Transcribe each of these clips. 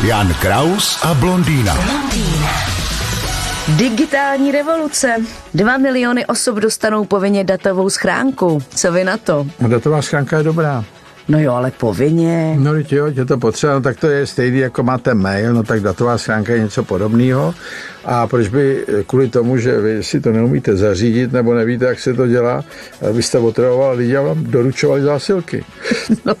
Jan Kraus a blondýna. Digitální revoluce. Dva miliony osob dostanou povinně datovou schránku. Co vy na to? Datová schránka je dobrá. No jo, ale povinně. No jo, je to potřeba, no, tak to je stejný, jako máte mail, no tak datová schránka je něco podobného. A proč by kvůli tomu, že vy si to neumíte zařídit nebo nevíte, jak se to dělá, byste otravovali lidi a vám doručovali zásilky. No,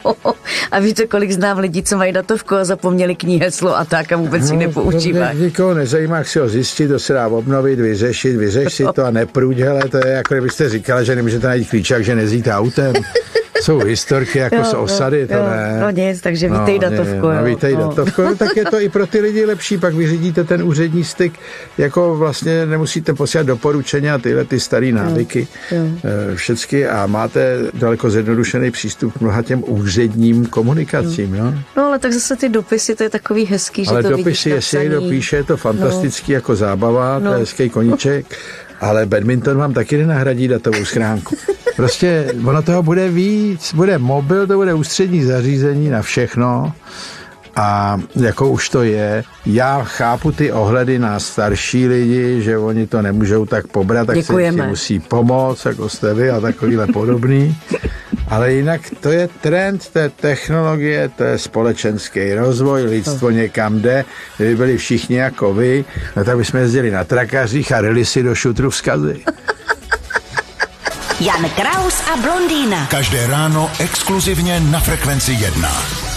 a víte, kolik znám lidí, co mají datovku a zapomněli k ní heslo a tak a vůbec no, ji nepoužívají. Ne, nikoho nezajímá, jak si ho zjistit, to se dá obnovit, vyřešit, vyřešit si to a neprůď, hele, to je jako kdybyste říkala, že nemůžete najít klíčák, že nezíte autem. Jsou historky jako jo, z osady, to jo, ne. No nic, takže no, vítej no, datovku. No, vítej no. datovku, no, tak je to i pro ty lidi lepší, pak vyřídíte ten úřední styk, jako vlastně nemusíte posílat doporučení a tyhle ty staré návyky jo, jo. Eh, všecky a máte daleko zjednodušený přístup k mnoha těm úředním komunikacím. Jo. Jo? No ale tak zase ty dopisy, to je takový hezký, že ale to dopisy, jestli někdo píše, je to fantastický no. jako zábava, no. to je hezký koníček. Ale badminton vám taky nenahradí datovou schránku. Prostě ono toho bude víc. Bude mobil, to bude ústřední zařízení na všechno. A jako už to je, já chápu ty ohledy na starší lidi, že oni to nemůžou tak pobrat, tak Děkujeme. se musí pomoct, jako jste vy a takovýhle podobný. Ale jinak to je trend té technologie, to je společenský rozvoj, lidstvo někam jde. Kdyby byli všichni jako vy, no tak bychom jezdili na trakařích a ryli si do šutru vzkazy. Jan Kraus a blondýna. Každé ráno exkluzivně na Frekvenci 1.